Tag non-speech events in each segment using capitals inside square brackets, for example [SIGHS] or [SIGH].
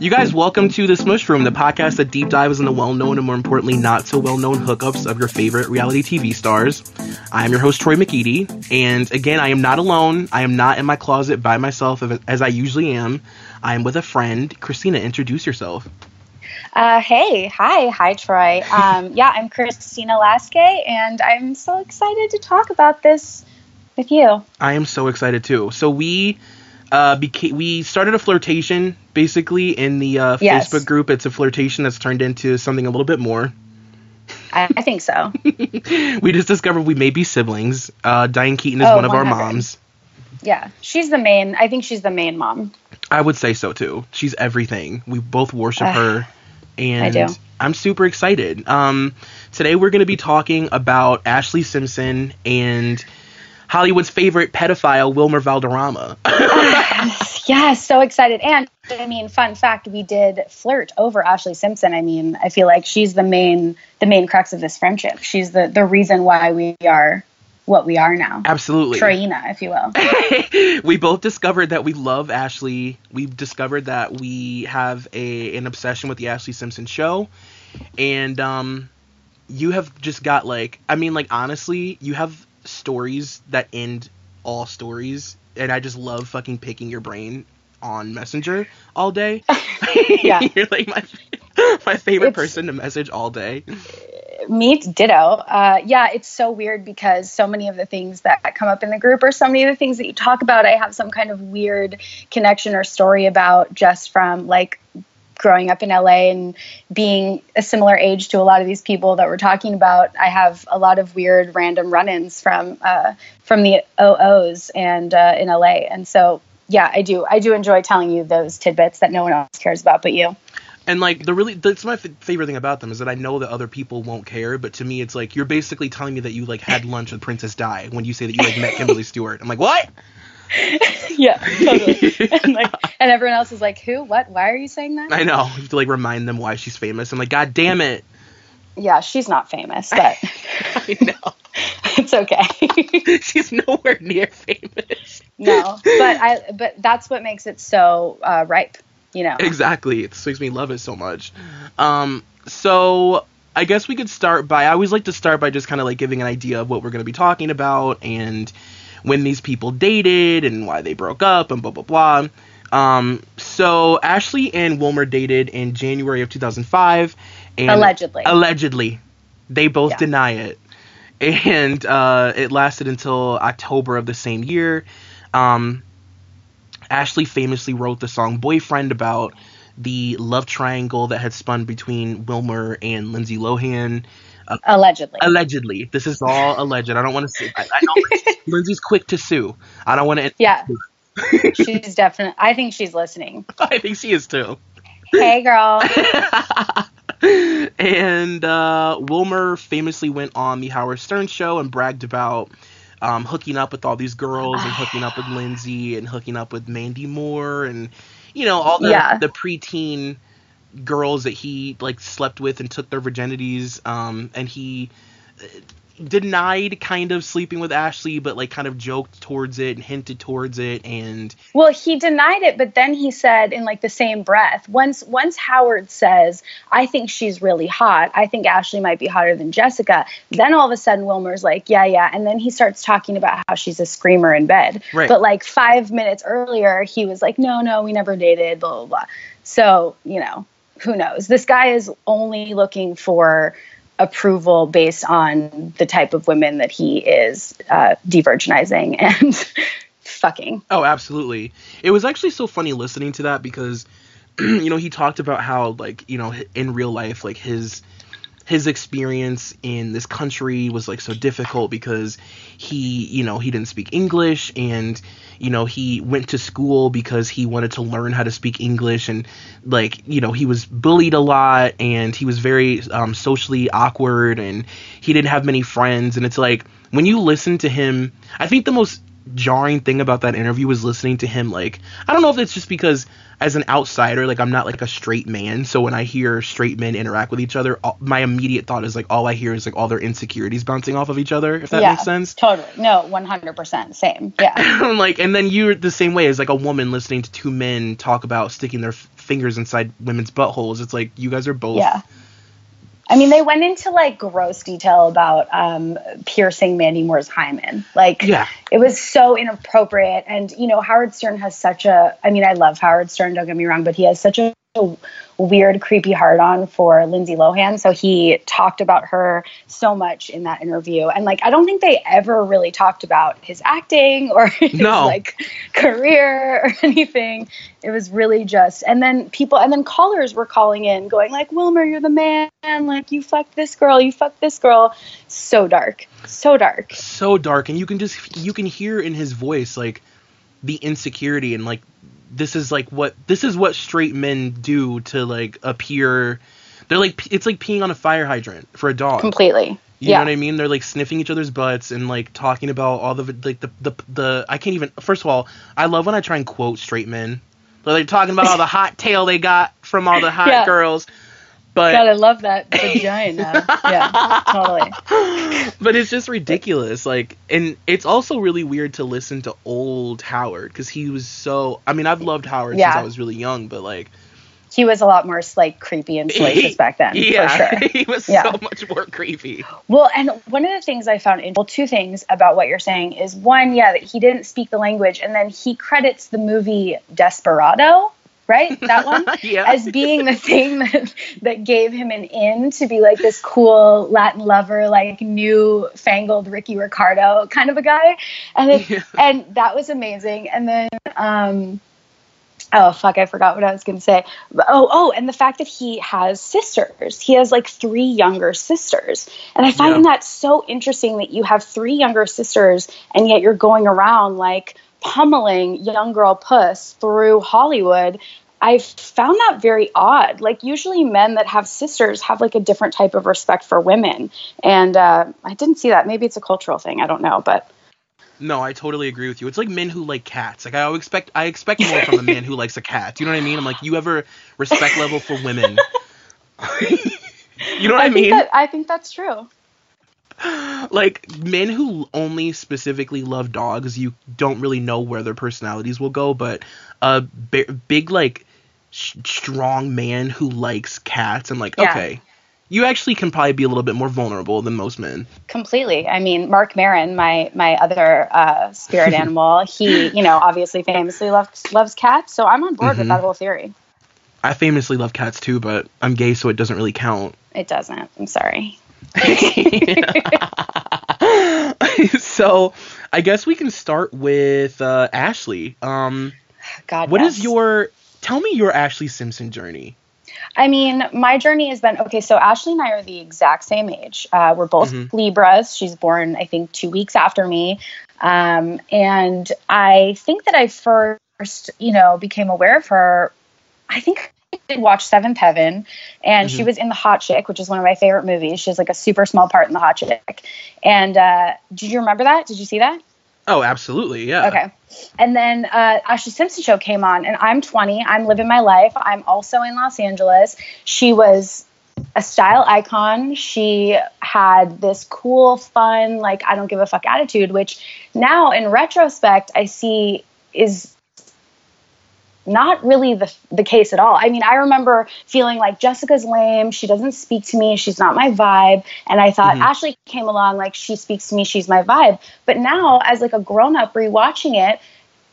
You guys, welcome to the Smush Room, the podcast that deep dives into the well-known and more importantly, not so well-known hookups of your favorite reality TV stars. I am your host Troy McEady, and again, I am not alone. I am not in my closet by myself as I usually am. I am with a friend. Christina, introduce yourself. Uh, hey, hi, hi, Troy. [LAUGHS] Um, yeah, I'm Christina Laskay, and I'm so excited to talk about this with you. I am so excited too. So we uh, we started a flirtation basically in the uh, Yes. Facebook group. It's a flirtation that's turned into something a little bit more. I, I think so. [LAUGHS] we just discovered we may be siblings. Uh, Diane Keaton is Oh, one of our moms. Yeah, she's the main. I think she's the main mom. I would say so too. She's everything. We both worship her, and do. I'm super excited. Um, today we're going to be talking about Ashlee Simpson and Hollywood's favorite pedophile Wilmer Valderrama. [LAUGHS] yeah, so excited. And I mean, fun fact: we did flirt over Ashlee Simpson. I mean, I feel like she's the main, the main crux of this friendship. She's the the reason why we are what we are now. Absolutely. Troyina, if you will. [LAUGHS] we both discovered that we love Ashlee. We've discovered that we have a an obsession with the Ashlee Simpson show, and um, you have just got like I mean like honestly, you have stories that end all stories, and I just love fucking picking your brain on Messenger all day. [LAUGHS] Yeah. [LAUGHS] you're like my my favorite It's- person to message all day. Me, ditto. Uh, yeah, it's so weird because so many of the things that come up in the group or so many of the things that you talk about, I have some kind of weird connection or story about just from like growing up in LA and being a similar age to a lot of these people that we're talking about. I have a lot of weird random run-ins from uh, from the OOs and uh, in LA, and so yeah, I do. I do enjoy telling you those tidbits that no one else cares about but you. And like the really, that's my f- favorite thing about them is that I know that other people won't care, but to me, it's like you're basically telling me that you like had lunch with Princess Di when you say that you like met Kimberly Stewart. I'm like, what? [LAUGHS] [LAUGHS] yeah, totally. [LAUGHS] and like, and everyone else is like, "Who? What? Why are you saying that?" I know. You have to like remind them why she's famous. I'm like, God damn it. Yeah, she's not famous, but [LAUGHS] I know. it's okay. she's nowhere near famous. no, but I, but that's what makes it so uh, ripe. You know. Exactly. It makes me love it so much. Um, so I guess we could start by. I always like to start by just kind of like giving an idea of what we're going to be talking about and when these people dated and why they broke up and blah blah blah. Um, so Ashlee and Wilmer dated in January of 2005. And Allegedly. Allegedly, they both Yeah. deny it, [LAUGHS] and uh, it lasted until October of the same year. Um, Ashlee famously wrote the song Boyfriend about the love triangle that had spun between Wilmer and Lindsay Lohan. Allegedly. Allegedly. This is all alleged. I don't want to say. I, I Lindsay- [LAUGHS] Lindsay's quick to sue. I don't want to. yeah. [LAUGHS] she's definitely. I think she's listening. [LAUGHS] I think she is too. Hey, girl. and uh, Wilmer famously went on the Howard Stern show and bragged about um, hooking up with all these girls and hooking up with [SIGHS] Lindsay and hooking up with Mandy Moore and you know all the Yeah. the preteen girls that he like slept with and took their virginities. Um, and he uh, denied kind of sleeping with Ashlee, but like kind of joked towards it and hinted towards it and Well, he denied it, but then he said in like the same breath, once once Howard says, "I think she's really hot. I think Ashlee might be hotter than Jessica." Then all of a sudden Wilmer's like, "Yeah, yeah." And then he starts talking about how she's a screamer in bed. Right. But like 5 minutes earlier, he was like, "No, no, we never dated, blah blah blah." So, you know, who knows? This guy is only looking for approval based on the type of women that he is uh, de-virginizing [LAUGHS] and fucking. Oh, absolutely. It was actually so funny listening to that because [CLEARS THROAT] you know, he talked about how like, you know, in real life like his his experience in this country was like so difficult because he, you know, he didn't speak English and you know, he went to school because he wanted to learn how to speak English and like, you know, he was bullied a lot and he was very um, socially awkward and he didn't have many friends. And it's like when you listen to him, I think the most jarring thing about that interview was listening to him like I don't know if it's just because as an outsider like I'm not like a straight man so when I hear straight men interact with each other all, my immediate thought is like all I hear is like all their insecurities bouncing off of each other if that yeah, makes sense. Totally. No, 100% same. Yeah. [LAUGHS] like and then you're the same way as like a woman listening to two men talk about sticking their f- fingers inside women's buttholes. It's like you guys are both Yeah. I mean, they went into like gross detail about um, piercing Mandy Moore's hymen. Like, Yeah. it was so inappropriate. And, you know, Howard Stern has such a, I mean, I love Howard Stern, don't get me wrong, but he has such a weird, creepy hard on for Lindsay Lohan. So he talked about her so much in that interview. And, like, I don't think they ever really talked about his acting or [LAUGHS] his, No. like, career or [LAUGHS] anything. It was really just, and then people, and then callers were calling in going, like, Wilmer, you're the man. Like, you fucked this girl, you fucked this girl. So dark. So dark. so dark and you can just you can hear in his voice like the insecurity and like this is like what this is what straight men do to like appear they're like it's like peeing on a fire hydrant for a dog Completely. you yeah. know what i mean they're like sniffing each other's butts and like talking about all the like the the, the i can't even first of all i love when i try and quote straight men they're like talking about all the hot tail they got from all the hot [LAUGHS] Yeah. girls but God, I love that vagina. [LAUGHS] yeah, totally. but it's just ridiculous like and it's also really weird to listen to old howard because he was so i mean i've loved howard Yeah. since i was really young but like He was a lot more like creepy and salacious [LAUGHS] back then, yeah for sure. [LAUGHS] he was Yeah. so much more creepy Well, and one of the things I found, in- well, two things about what you're saying is one, yeah, that he didn't speak the language, and then he credits the movie Desperado, right? [LAUGHS] That one, Yeah. as being the thing that that gave him an in to be like this cool Latin lover, like new fangled Ricky Ricardo kind of a guy, and it, Yeah. and that was amazing. And then, um, oh fuck, I forgot what I was gonna say. Oh, oh, and the fact that he has sisters. He has like three younger sisters, and I find Yeah. that so interesting that you have three younger sisters, and yet you're going around like pummeling young girl puss through Hollywood. I found that very odd. Like usually men that have sisters have like a different type of respect for women, and uh, I didn't see that. Maybe it's a cultural thing. I don't know, but no i totally agree with you it's like men who like cats like i expect i expect more from a man who likes a cat you know what i mean i'm like you ever respect level for women [LAUGHS] you know what i, think mean that I think that's true. [GASPS] like men who only specifically love dogs you don't really know where their personalities will go but a big like sh- strong man who likes cats i'm like Yeah. okay you actually can probably be a little bit more vulnerable than most men Completely. I mean, Marc Maron, my my other uh, spirit [LAUGHS] animal, he, you know, obviously famously loves loves cats, so I'm on board with Mhm. that whole theory. i famously love cats too but i'm gay so it doesn't really count It doesn't. I'm sorry. [LAUGHS] so i guess we can start with uh, ashlee um God. what is yes. your tell me your ashlee simpson journey I mean, my journey has been okay. So Ashlee and I are the exact same age. Uh, we're both Mhm. Libras. She's born, I think, two weeks after me. Um, and I think that I first, you know, became aware of her. I think did watch Seventh Heaven, and she Mhm. was in The Hot Chick, which is one of my favorite movies. She has like a super small part in The Hot Chick. And uh, did you remember that? Did you see that? oh absolutely yeah Okay. And then uh, Ashlee Simpson show came on, and I'm 20. I'm living my life. I'm also in Los Angeles. She was a style icon. She had this cool, fun, like I don't give a fuck attitude, which now in retrospect I see is not really the the case at all. I mean, I remember feeling like Jessica's lame. She doesn't speak to me. She's not my vibe. And I thought Mhm. Ashlee came along like she speaks to me. She's my vibe. But now, as like a grown up rewatching it,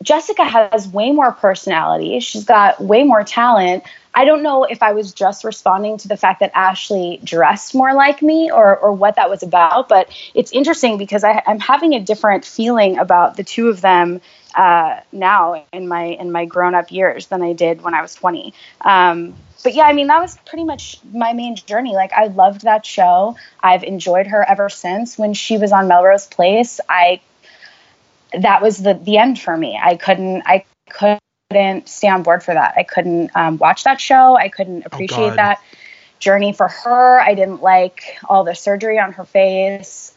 Jessica has way more personality. She's got way more talent. I don't know if I was just responding to the fact that Ashlee dressed more like me or, or what that was about, but it's interesting because I, I'm having a different feeling about the two of them uh, now in my in my grown up years than I did when I was 20. Um, but yeah, I mean that was pretty much my main journey. Like I loved that show. I've enjoyed her ever since. When she was on Melrose Place, I that was the the end for me. I couldn't I couldn't stay on board for that. I couldn't um, watch that show. I couldn't appreciate God. that journey for her. I didn't like all the surgery on her face.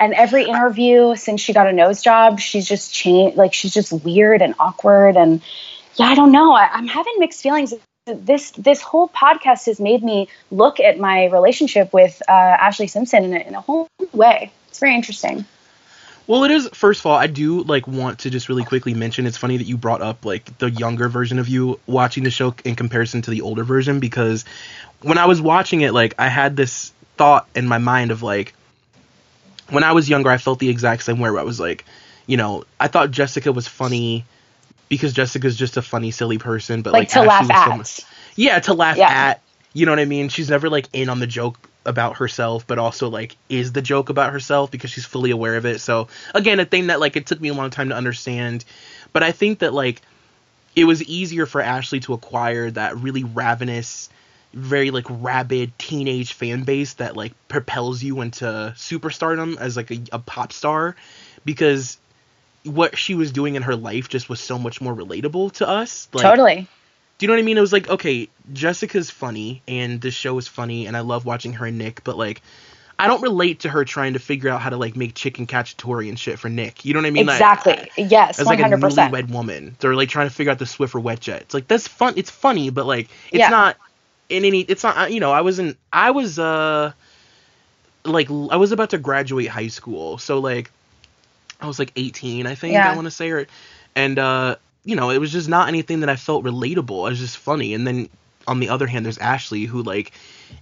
And every interview since she got a nose job, she's just changed. Like she's just weird and awkward. And yeah, I don't know. I, I'm having mixed feelings. This this whole podcast has made me look at my relationship with uh, Ashlee Simpson in a, in a whole way. It's very interesting. Well, it is. First of all, I do like want to just really quickly mention. It's funny that you brought up like the younger version of you watching the show in comparison to the older version because when I was watching it, like I had this thought in my mind of like when I was younger, I felt the exact same way. Where I was like, you know, I thought Jessica was funny because Jessica's just a funny, silly person, but like, Like, to Ashlee laugh at. so yeah, to laugh Yeah. at. You know what I mean? She's never like in on the joke about herself, but also like is the joke about herself because she's fully aware of it. So again, a thing that like it took me a long time to understand, but I think that like it was easier for Ashlee to acquire that really ravenous, very like rabid teenage fan base that like propels you into superstardom as like a, a pop star because what she was doing in her life just was so much more relatable to us. Like, totally. do you know what I mean? It was like, okay, Jessica's funny and this show is funny and I love watching her and Nick, but like I don't relate to her trying to figure out how to like make chicken cacciatore and shit for Nick. You know what I mean? Like, Exactly. yes. as One like a newlywed woman. They're like trying to figure out the Swiffer wet jet. It's like that's fun. It's funny, but like it's Yeah. not in any. It's not. You know, I wasn't. I was uh like I was about to graduate high school, so like I was like 18, I think Yeah. I want to say, or and uh you know it was just not anything that I felt relatable. It was just funny, and then on the other hand, there's Ashlee who like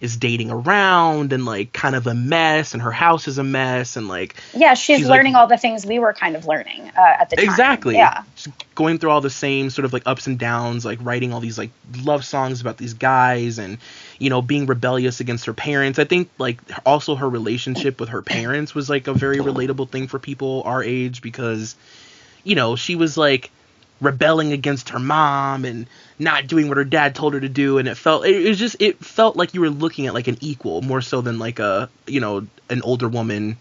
is dating around and like kind of a mess, and her house is a mess, and like Yeah, she's, She's like- learning all the things we were kind of learning uh, at the time. Exactly. Yeah. Just going through all the same sort of like ups and downs, like writing all these like love songs about these guys and you know being rebellious against her parents. I think like also her relationship with her parents was like a very relatable thing for people our age because you know, she was like rebelling against her mom and not doing what her dad told her to do and it felt it, was just it felt like you were looking at like an equal more so than like a you know an older woman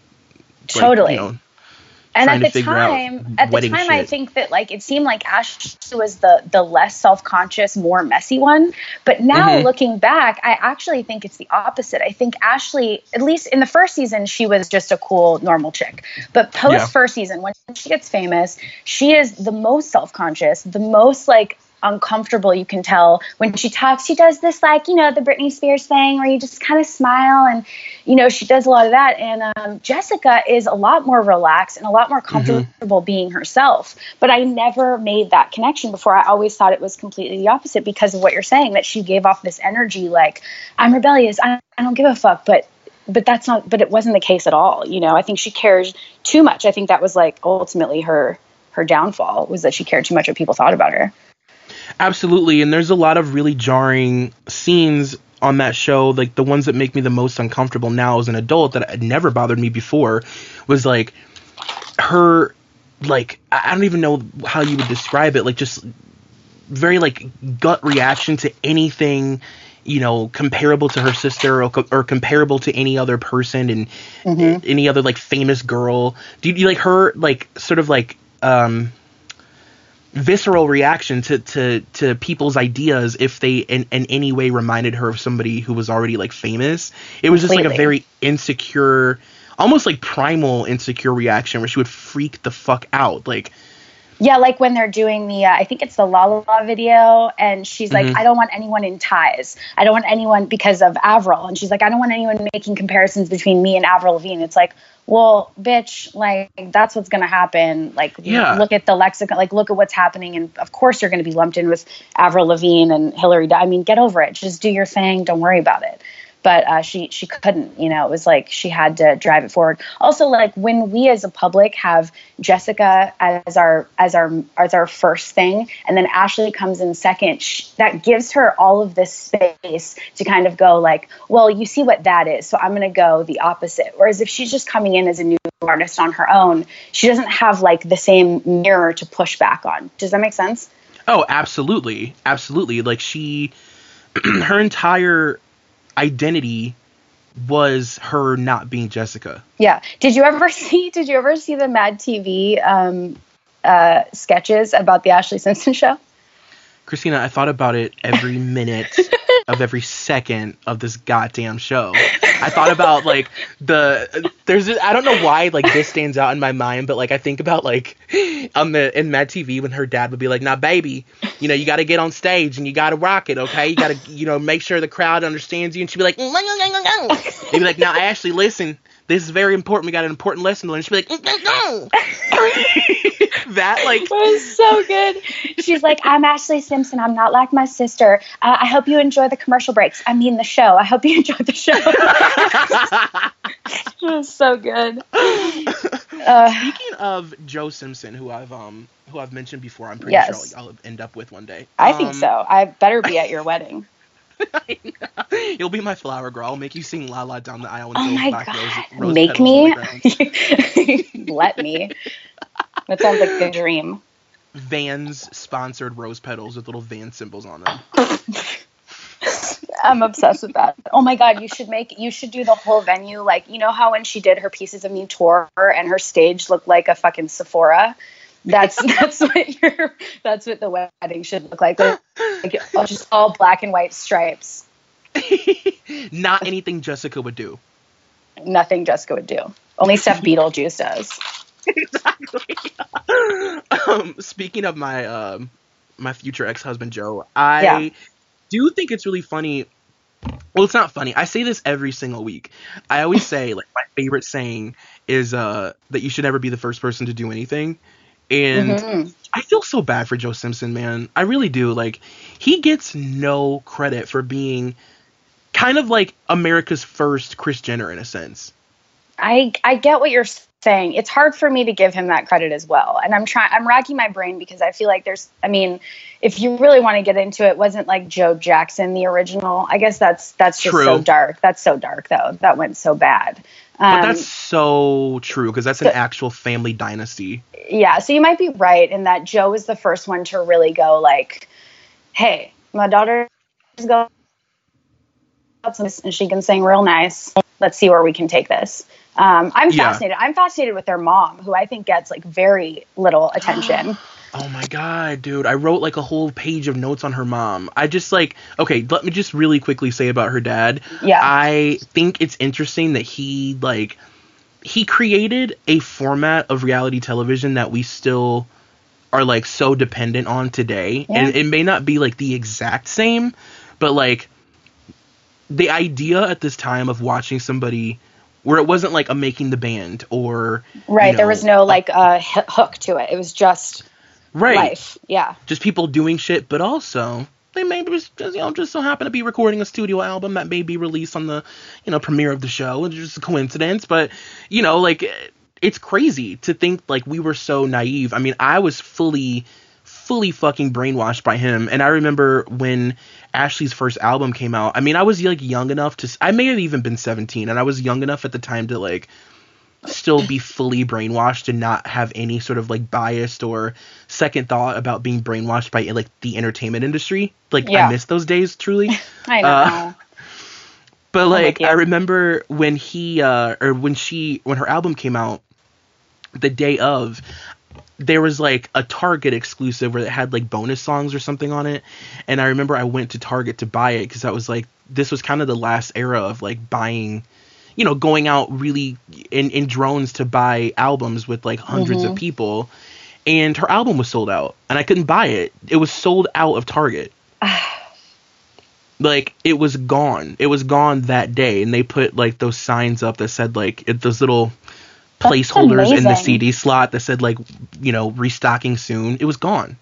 like, Totally. you know, and at the time at the time i think that like it seemed like ashlee was the the less self-conscious more messy one but now Mhm. looking back i actually think it's the opposite i think ashlee at least in the first season she was just a cool normal chick but post Yeah. first season when she gets famous she is the most self-conscious the most like uncomfortable you can tell. When she talks she does this like you know the britney spears thing where you just kind of smile and you know she does a lot of that. And um, jessica is a lot more relaxed and a lot more comfortable being herself. But i never made that connection before. I always thought it was completely the opposite because of what you're saying that she gave off this energy like i'm rebellious. I, I don't give a fuck. But but that's not but it wasn't the case at all you know? I think she cares too much. I think that was like ultimately her her downfall was that she cared too much what people thought about her Absolutely, and there's a lot of really jarring scenes on that show. Like the ones that make me the most uncomfortable now as an adult that had never bothered me before was like her like I don't even know how you would describe it. Like just very like gut reaction to anything you know comparable to her sister or, co- or comparable to any other person and any other like famous girl do you, do you like her like sort of like um visceral reaction to to to people's ideas if they in, in any way reminded her of somebody who was already like famous it was just like a very insecure almost like primal insecure reaction where she would freak the fuck out like Yeah, like when they're doing the, uh, I think it's the La La La video, and she's like, Mhm. I don't want anyone in ties. I don't want anyone because of Avril, and she's like, I don't want anyone making comparisons between me and Avril Lavigne. It's like, well, bitch, like that's what's gonna happen. Like, Yeah. look at the lexicon, like look at what's happening, and of course you're gonna be lumped in with Avril Lavigne and Hilary. Duff. I mean, get over it. Just do your thing. Don't worry about it but uh, she she couldn't. You know, it was like she had to drive it forward. Also, like when we as a public have Jessica as our as our as our first thing, and then Ashlee comes in second, sh- that gives her all of this space to kind of go like, well, you see what that is, so I'm going to go the opposite. Whereas if she's just coming in as a new artist on her own, she doesn't have like the same mirror to push back on. Does that make sense? Oh, absolutely, absolutely. Like she, [CLEARS THROAT] her entire identity was her not being Jessica. Yeah. Did you ever [LAUGHS] see? Did you ever see the Mad TV um, uh, sketches about the Ashlee Simpson show? Christina, I thought about it every [LAUGHS] minute of every second of this goddamn show. I thought about like the there's I don't know why like this stands out in my mind, but like I think about like on the in Mad TV when her dad would be like, "Now, baby, you know you got to get on stage and you got to rock it, okay? You got to you know make sure the crowd understands you." And she'd be like, "They'd be like, now Ashlee, listen." This is very important. We got an important lesson to learn. She'd be like, no. [LAUGHS] that like it was so good. She's like, I'm Ashlee Simpson. I'm not like my sister. Uh, I hope you enjoy the commercial breaks. I mean the show. I hope you [LAUGHS] enjoy the show. [LAUGHS] it was so good. Uh, Speaking of Joe Simpson, who I've um who I've mentioned before, I'm pretty yes. sure I'll end up with one day. I um, think so. I better be at your wedding. [LAUGHS] You'll be my flower girl. I'll make you sing La La down the aisle. Oh my god! Rose, rose make me. [LAUGHS] Let me. That sounds like a dream. Vans sponsored rose petals with little van symbols on them. I'm obsessed with that. Oh my god, you should make you should do the whole venue like you know how when she did her pieces of me tour and her stage looked like a fucking Sephora. That's [LAUGHS] that's what your that's what the wedding should look like. Like, like just all black and white stripes. [LAUGHS] Not anything Jessica would do. Nothing Jessica would do. Only stuff Beetlejuice does. exactly. [LAUGHS] um, speaking of my um, my future ex husband Joe, I yeah. do think it's really funny. Well, it's not funny. I say this every single week. I always say like my favorite saying is uh, that you should never be the first person to do anything. And mm-hmm. I feel so bad for Joe Simpson, man. I really do. Like he gets no credit for being kind of like America's first Kris Jenner in a sense. I I get what you're saying. It's hard for me to give him that credit as well. And I'm trying I'm racking my brain because I feel like there's I mean, if you really want to get into it, wasn't like Joe Jackson the original. I guess that's that's just True. so dark. That's so dark though. That went so bad. Um, but that's so true because that's an actual family dynasty. Yeah, so you might be right in that Joe is the first one to really go like, "Hey, my daughter is going and she can sing real nice. Let's see where we can take this." Um, I'm yeah. fascinated. I'm fascinated with their mom, who I think gets like very little attention. [GASPS] [GASPS] [GASPS] oh my god, dude! I wrote like a whole page of notes on her mom. I just like okay. Let me just really quickly say about her dad. Yeah. I think it's interesting that he like he created a format of reality television that we still are like so dependent on today, yeah. and it may not be like the exact same, but like the idea at this time of watching somebody where it wasn't like a making the band or right you know, there was no like uh, hook to it it was just right. Life. Yeah. Just people doing shit but also they maybe just you know just so happen to be recording a studio album that may be released on the you know premiere of the show. It's just a coincidence but you know like it's crazy to think like we were so naive. I mean i was fully fully fucking brainwashed by him and i remember when Ashlee's first album came out, I mean, I was like young enough to I may have even been 17 and I was young enough at the time to like still be fully brainwashed and not have any sort of like biased or second thought about being brainwashed by like the entertainment industry. Like yeah. I miss those days truly. [LAUGHS] I know. Uh, but like I remember when he uh or when she when her album came out the day of there was like a Target exclusive where it had like bonus songs or something on it. And I remember I went to Target to buy it because I was like, this was kind of the last era of like buying, you know, going out really in, in drones to buy albums with like 100s mm-hmm. of people. And her album was sold out and I couldn't buy it. It was sold out of Target. [SIGHS] like it was gone. It was gone that day. And they put like those signs up that said like it, those little placeholders in the CD slot that said like you know restocking soon. It was gone,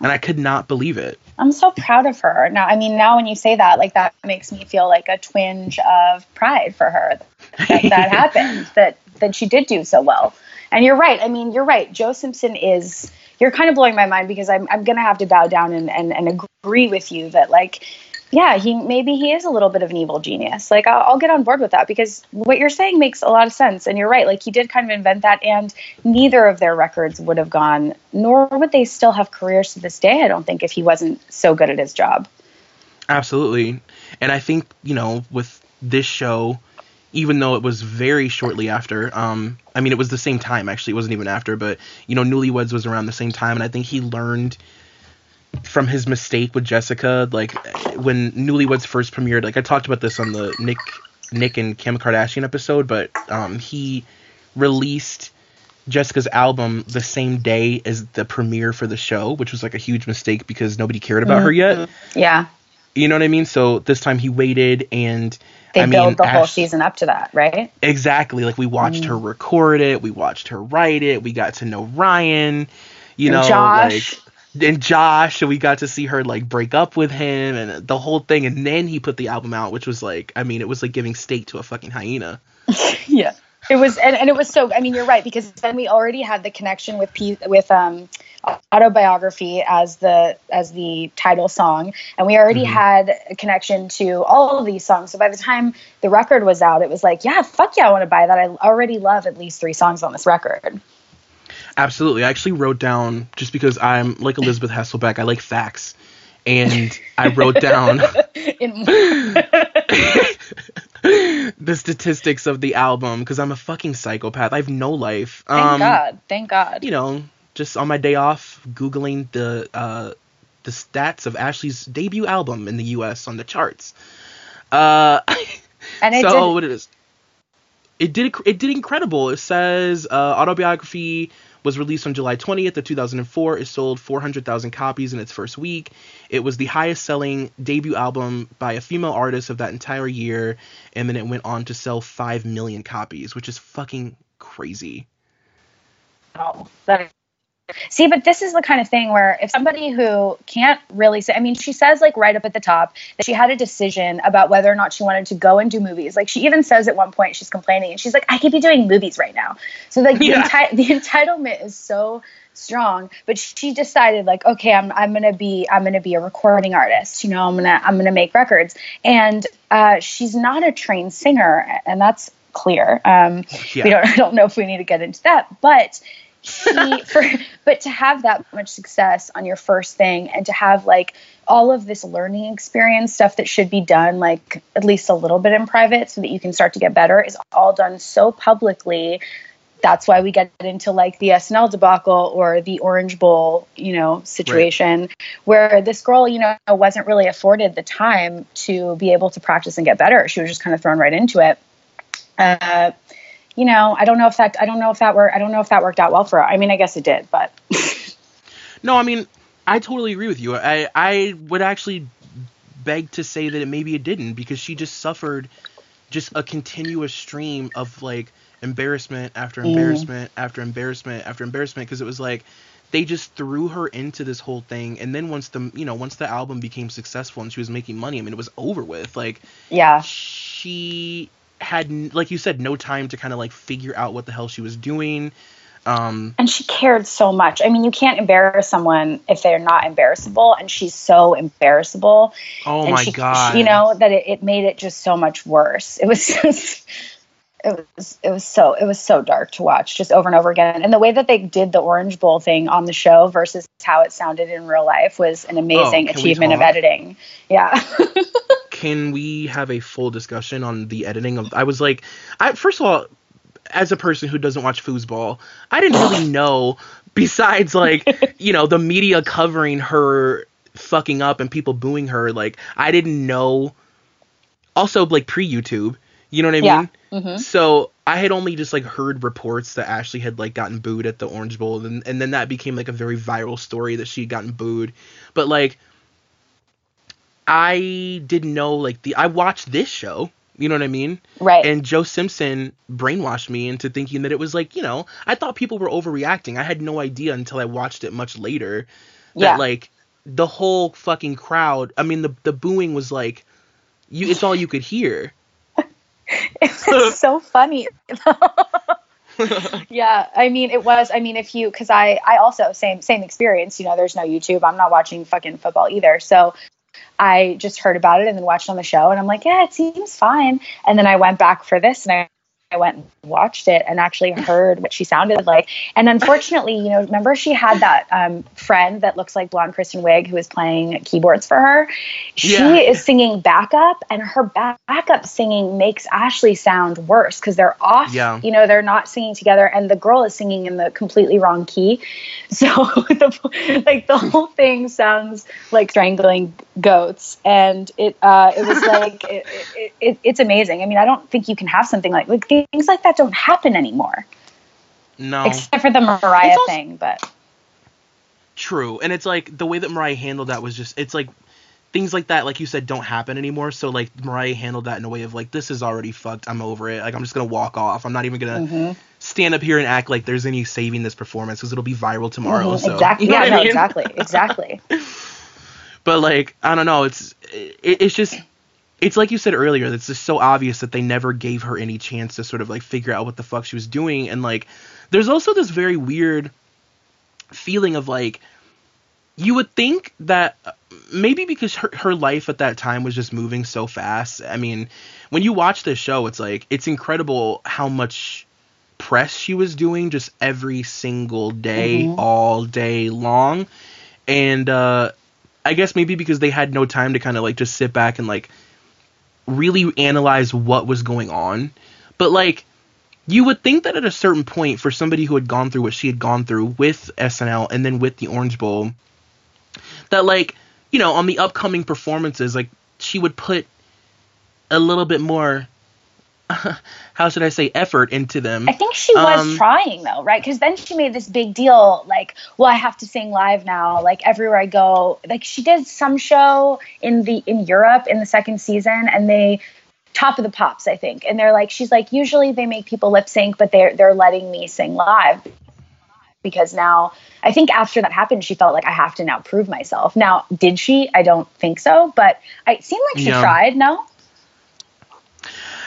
and I could not believe it. I'm so proud of her. Now, I mean, now when you say that, like that makes me feel like a twinge of pride for her that that [LAUGHS] happened. That that she did do so well. And you're right. I mean, you're right. Joe Simpson is. You're kind of blowing my mind because I'm I'm gonna have to bow down and and, and agree with you that like yeah, he maybe he is a little bit of an evil genius. Like I'll, I'll, get on board with that because what you're saying makes a lot of sense, and you're right. Like he did kind of invent that, and neither of their records would have gone, nor would they still have careers to this day. I don't think if he wasn't so good at his job. Absolutely, and I think you know with this show, even though it was very shortly after, um, I mean it was the same time actually. It wasn't even after, but you know Newlyweds was around the same time, and I think he learned from his mistake with Jessica, like when Newlyweds first premiered. Like I talked about this on the Nick Nick and Kim Kardashian episode, but um, he released Jessica's album the same day as the premiere for the show, which was like a huge mistake because nobody cared about mm-hmm. her yet. Yeah. You know what I mean? So this time he waited and they I build mean, the Ash, whole season up to that, right? Exactly. Like we watched mm. her record it, we watched her write it, we got to know Ryan, you and know, Josh. like and Josh, and we got to see her like break up with him and the whole thing, and then he put the album out, which was like, I mean, it was like giving steak to a fucking hyena. [LAUGHS] yeah. It was, and, and it was so. I mean, you're right because then we already had the connection with P, with um, autobiography as the as the title song, and we already mm-hmm. had a connection to all of these songs. So by the time the record was out, it was like, yeah, fuck yeah, I want to buy that. I already love at least three songs on this record. Absolutely, I actually wrote down just because I'm like elisabeth Hasselbeck. I like facts, and I wrote down. [LAUGHS] [LAUGHS] the statistics of the album because I'm a fucking psychopath. I have no life. Thank um, God. Thank God. You know, just on my day off, googling the uh, the stats of Ashlee's debut album in the U.S. on the charts. Uh, [LAUGHS] and it so did, what it is. It did it did incredible. It says uh, autobiography was released on July 20th of 2004. It sold 400,000 copies in its first week. It was the highest selling debut album by a female artist of that entire year, and then it went on to sell 5 million copies, which is fucking crazy. Oh, that See, but this is the kind of thing where if somebody who can't really say, I mean, she says like right up at the top that she had a decision about whether or not she wanted to go and do movies. Like she even says at one point she's complaining and she's like, I could be doing movies right now. So like yeah. the, enti- the entitlement is so strong but she decided like okay i'm i'm going to be i'm going to be a recording artist you know i'm going to i'm going to make records and uh, she's not a trained singer and that's clear um, yeah. we don't [LAUGHS] i don't know if we need to get into that but for but to have that much success on your first thing and to have like all of this learning experience stuff that should be done like at least a little bit in private so that you can start to get better is all done so publicly that's why we get into like the SNL debacle or the Orange Bowl, you know, situation right. where this girl, you know, wasn't really afforded the time to be able to practice and get better. She was just kind of thrown right into it. Uh, you know, I don't know if that I don't know if that worked I don't know if that worked out well for her. I mean, I guess it did, but [LAUGHS] No, I mean, I totally agree with you. I I would actually beg to say that it maybe it didn't because she just suffered just a continuous stream of like embarrassment after mm. embarrassment mm. after embarrassment after embarrassment because it was like they just threw her into this whole thing and then once the you know once the album became successful and she was making money i mean it was over with like yeah she had like you said no time to kind of like figure out what the hell she was doing um, and she cared so much. I mean, you can't embarrass someone if they're not embarrassable, and she's so embarrassable. Oh my she, god! You know that it, it, made it just so much worse. It was [LAUGHS] just, it was it was so it was so dark to watch just over and over again. And the way that they did the Orange Bowl thing on the show versus how it sounded in real life was an amazing oh, achievement of editing. Yeah. [LAUGHS] can we have a full discussion on the editing of? I was like, I first of all, as a person who doesn't watch foosball, I didn't really [LAUGHS] know. Besides, like, [LAUGHS] you know, the media covering her fucking up and people booing her, like, I didn't know. Also, like pre YouTube, you know what I yeah. mean? Mm-hmm. So I had only just like heard reports that Ashlee had like gotten booed at the Orange Bowl, and and then that became like a very viral story that she had gotten booed. But like I didn't know like the I watched this show, you know what I mean? Right. And Joe Simpson brainwashed me into thinking that it was like, you know, I thought people were overreacting. I had no idea until I watched it much later that yeah. like the whole fucking crowd, I mean the the booing was like you it's all you could hear. [LAUGHS] it's so funny. [LAUGHS] yeah, I mean it was. I mean if you because I I also same same experience. You know, there's no YouTube. I'm not watching fucking football either. So I just heard about it and then watched on the show and I'm like, yeah, it seems fine. And then I went back for this and I I went and watched it and actually heard what she sounded like. And unfortunately, you know, remember she had that um, friend that looks like blonde Kristen Wiig who was playing keyboards for her. She Yeah. is singing backup, and her back- backup singing makes Ashlee sound worse because they're off. Yeah. You know, they're not singing together, and the girl is singing in the completely wrong key. [LAUGHS] So, the, like the whole thing sounds like strangling goats, and it uh, it was like it, it, it, it's amazing. I mean, I don't think you can have something like like things like that don't happen anymore, No. except for the Mariah also- thing. But True. And it's like the way that Mariah handled that was just it's like things like that, like you said, don't happen anymore. So like Mariah handled that in a way of like, this is already fucked. I'm over it. Like I'm just gonna walk off. I'm not even gonna Mm-hmm. stand up here and act like there's any saving this performance because it'll be viral tomorrow. Mhm, So exactly, you know yeah, I no, mean? exactly, exactly. [LAUGHS] But like I don't know. It's it, it's just it's like you said earlier. It's just so obvious that they never gave her any chance to sort of like figure out what the fuck she was doing. And like there's also this very weird feeling of like you would think that maybe because her, her life at that time was just moving so fast. I mean, when you watch this show, it's like it's incredible how much press she was doing just every single day, Mhm. all day long. And uh I guess maybe because they had no time to kind of like just sit back and like really analyze what was going on. But like you would think that at a certain point for somebody who had gone through what she had gone through with SNL and then with the Orange Bowl that like, you know, on the upcoming performances like she would put a little bit more [LAUGHS] how should I say effort into them. I think she was Um, trying though, right? Because then she made this big deal, like, well, I have to sing live now, like everywhere I go. Like she did some show in the in Europe in the second season, and they top of the pops, I think, and they're like, she's like, usually they make people lip sync, but they're they're letting me sing live because now I think after that happened, she felt like I have to now prove myself. Now, did she? I don't think so, but I, it seemed like she Yeah. tried. No,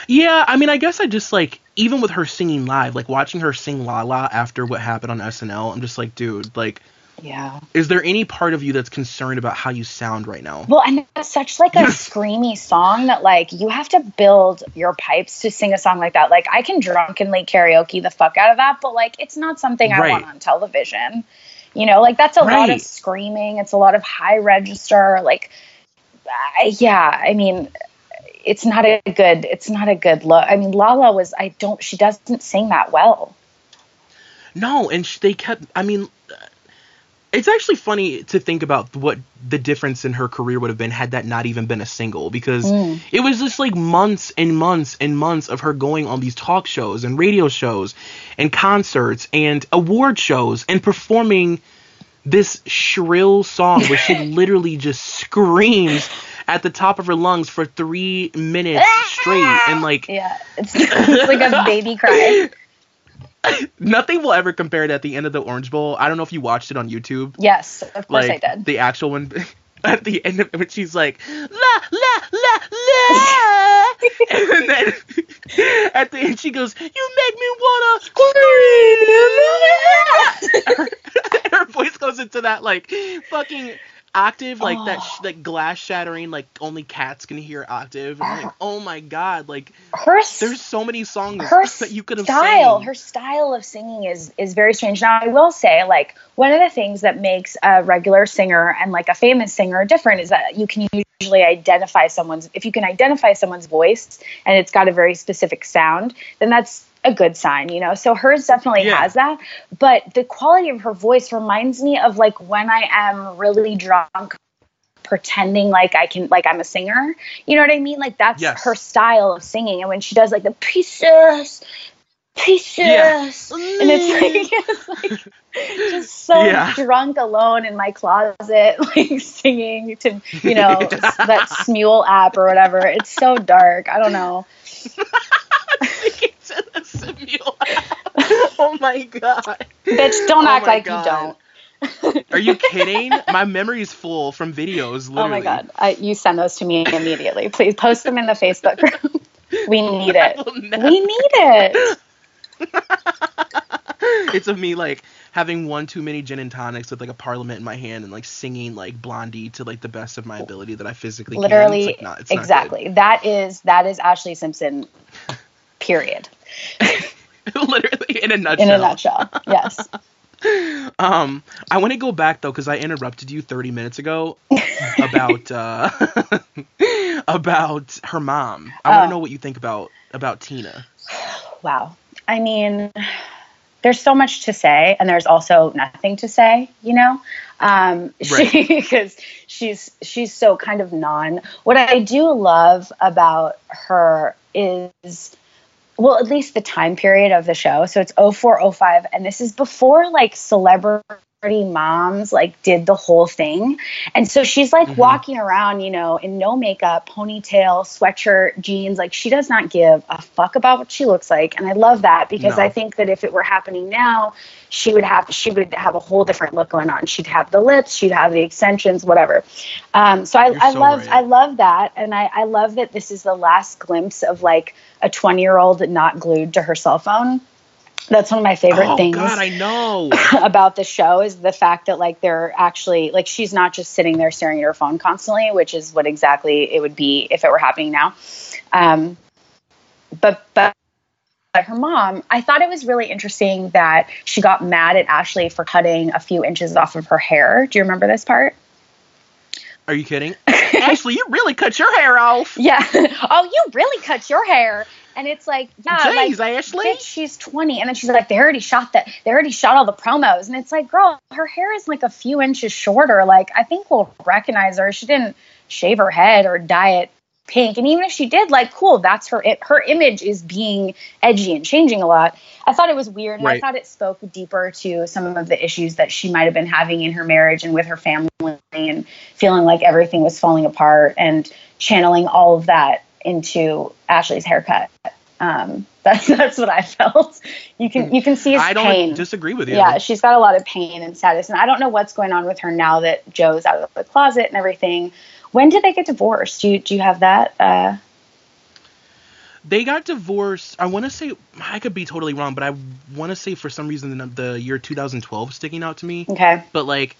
Yeah, I mean, I guess I just like even with her singing live, like watching her sing La La after what happened on SNL, I'm just like, dude, like, yeah. is there any part of you that's concerned about how you sound right now? Well, and it's such like a [LAUGHS] screamy song that like you have to build your pipes to sing a song like that. Like I can drunkenly karaoke the fuck out of that, but like it's not something I Right. want on television. You know, like that's a lot of screaming. It's a lot of high register. Like, I, yeah, I mean, it's not a good. It's not a good look. I mean, Lala was. I don't. She doesn't sing that well. No, and they kept. I mean, it's actually funny to think about what the difference in her career would have been had that not even been a single because Mm. it was just like months and months and months of her going on these talk shows and radio shows and concerts and award shows and performing this shrill song where she [LAUGHS] literally just screams at the top of her lungs for three minutes straight and like [LAUGHS] Yeah, it's, it's like a baby cry. [LAUGHS] nothing will ever compare to at the end of the Orange Bowl. I don't know if you watched it on YouTube. Yes, of course like I did. the actual one [LAUGHS] at the end of it when she's like la la la la and then at the end she goes you make me wanna scream her voice goes into that like fucking octave like that oh. sh- like glass shattering like only cats can hear octave. And like oh my god like her there's so many songs her [LAUGHS] that you could have style sang. her style of singing is is very strange. Now i will say like one of the things that makes a regular singer and like a famous singer different is that you can usually identify someone's if you can identify someone's voice and it's got a very specific sound then that's a good sign you know so hers definitely Yeah. has that but the quality of her voice reminds me of like when i am really drunk pretending like I can like I'm a singer. You know what I mean? Like that's Yes. her style of singing. And when she does like the pieces, pieces, Yeah. and it's like, [LAUGHS] mm. it's like just so Yeah. drunk alone in my closet, [LAUGHS] like singing to you know [LAUGHS] that Smule app or whatever. It's so dark. I don't know. [LAUGHS] It's in the simule. [LAUGHS] oh my god. Bitch, don't Oh act like God. you don't. [LAUGHS] Are you kidding? My memory is full from videos. Literally. Oh my god, I, you send those to me immediately. Please post them in the Facebook group. We need it. We need it. it's of me like having one too many gin and tonics with like a parliament in my hand and like singing like Blondie to like the best of my ability that I physically Literally, can. It's, like, not, it's not exactly. that is that is Ashlee Simpson. Period. [LAUGHS] Literally in a nutshell. In a nutshell. Yes. [LAUGHS] um, I want to go back though because I interrupted you 30 minutes ago [LAUGHS] about uh, about her mom. I want to Oh. know what you think about about Tina. Wow. I mean, there's so much to say, and there's also nothing to say. You know, um, Right. she because she's she's so kind of non. What I do love about her is. Well, at least the time period of the show. So it's 04, 05, and this is before like celebrity moms like did the whole thing. And so she's like Mhm. walking around, you know, in no makeup, ponytail, sweatshirt, jeans. Like she does not give a fuck about what she looks like. And I love that because No. I think that if it were happening now, she would have she would have a whole different look going on. She'd have the lips, she'd have the extensions, whatever. Um, so I, You're I so love right. I love that, and I, I love that this is the last glimpse of like a 20 year old not glued to her cell phone. That's one of my favorite oh things God, I know. [LAUGHS] about the show is the fact that like they're actually like she's not just sitting there staring at her phone constantly, which is what exactly it would be if it were happening now. Um, but but but her mom, I thought it was really interesting that she got mad at Ashlee for cutting a few inches off of her hair. Do you remember this part? Are you kidding? Ashlee, you really cut your hair off. [LAUGHS] Yeah. [LAUGHS] oh, you really cut your hair. And it's like, yeah, Jeez, like, Ashlee. bitch, she's 20. And then she's like, they already shot that. They already shot all the promos. And it's like, girl, her hair is like a few inches shorter. Like, I think we'll recognize her. She didn't shave her head or dye it pink. And even if she did, like, cool, that's her. It, her image is being edgy and changing a lot. I thought it was weird. And I thought it spoke deeper to some of the issues that she might have been having in her marriage and with her family and feeling like everything was falling apart and channeling all of that into Ashlee's haircut. Um, [LAUGHS] that's that's what I felt. You can you can see his I don't pain. disagree with you. yeah, she's got a lot of pain and sadness, and I don't know what's going on with her now that Joe's out of the closet and everything. When did they get divorced? Do you do you have that? Uh, They got divorced. I want to say I could be totally wrong, but I want to say for some reason the, the year 2012 sticking out to me. okay, But like,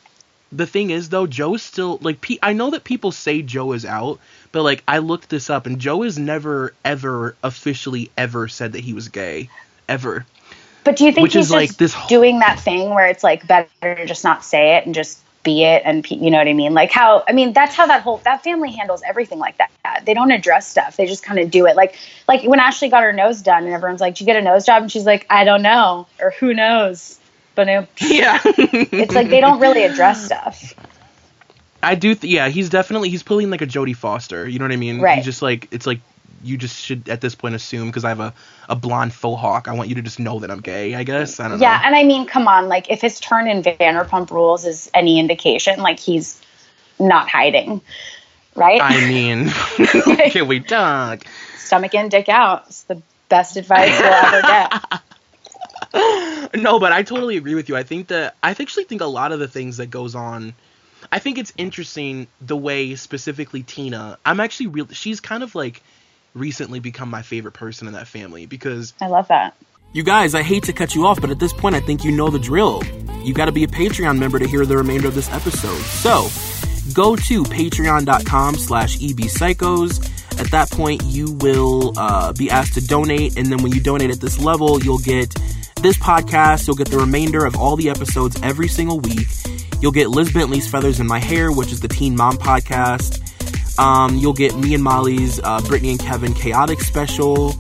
the thing is though, Joe's still like. Pe- I know that people say Joe is out, but like I looked this up, and Joe has never ever officially ever said that he was gay, ever. but do you think Which he's is, like, this whole- doing that thing where it's like better to just not say it and just be it, and pe- you know what I mean? Like how I mean that's how that whole that family handles everything like that. They don't address stuff; they just kind of do it. Like like when Ashlee got her nose done, and everyone's like, "Did you get a nose job?" and she's like, "I don't know," or "Who knows." But [LAUGHS] Yeah. it's like they don't really address stuff. I do. Th- yeah, he's definitely he's pulling like a Jodie Foster. You know what I mean? Right. He's just like it's like you just should at this point assume because I have a a blonde faux hawk. I want you to just know that I'm gay. I guess I don't Yeah, know. and I mean, come on, like if his turn in Vanderpump Rules is any indication, like he's not hiding, right? I mean, [LAUGHS] [LAUGHS] can we talk? Stomach in, dick out. It's the best advice you'll ever get. [LAUGHS] no, but I totally agree with you. I think that I actually think a lot of the things that goes on. I think it's interesting the way specifically Tina. I'm actually real. She's kind of like recently become my favorite person in that family because I love that. You guys, I hate to cut you off, but at this point, I think you know the drill. You got to be a Patreon member to hear the remainder of this episode. So, go to patreon.com slash ebpsychos. At that point, you will uh, be asked to donate, and then when you donate at this level, you'll get this podcast, you'll get the remainder of all the episodes every single week. You'll get Liz Bentley's Feathers in My Hair, which is the Teen Mom podcast. Um, you'll get me and Molly's uh, Brittany and Kevin Chaotic special.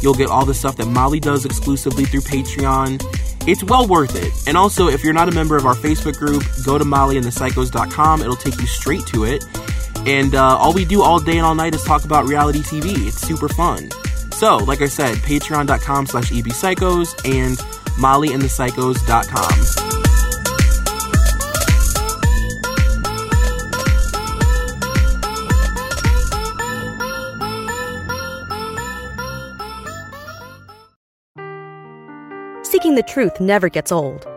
You'll get all the stuff that Molly does exclusively through Patreon. It's well worth it. And also, if you're not a member of our Facebook group, go to mollyandthepsychos.com. It'll take you straight to it. And uh, all we do all day and all night is talk about reality TV. It's super fun. So, like I said, patreon.com slash ebpsychos and mollyandthepsychos.com. Seeking the truth never gets old.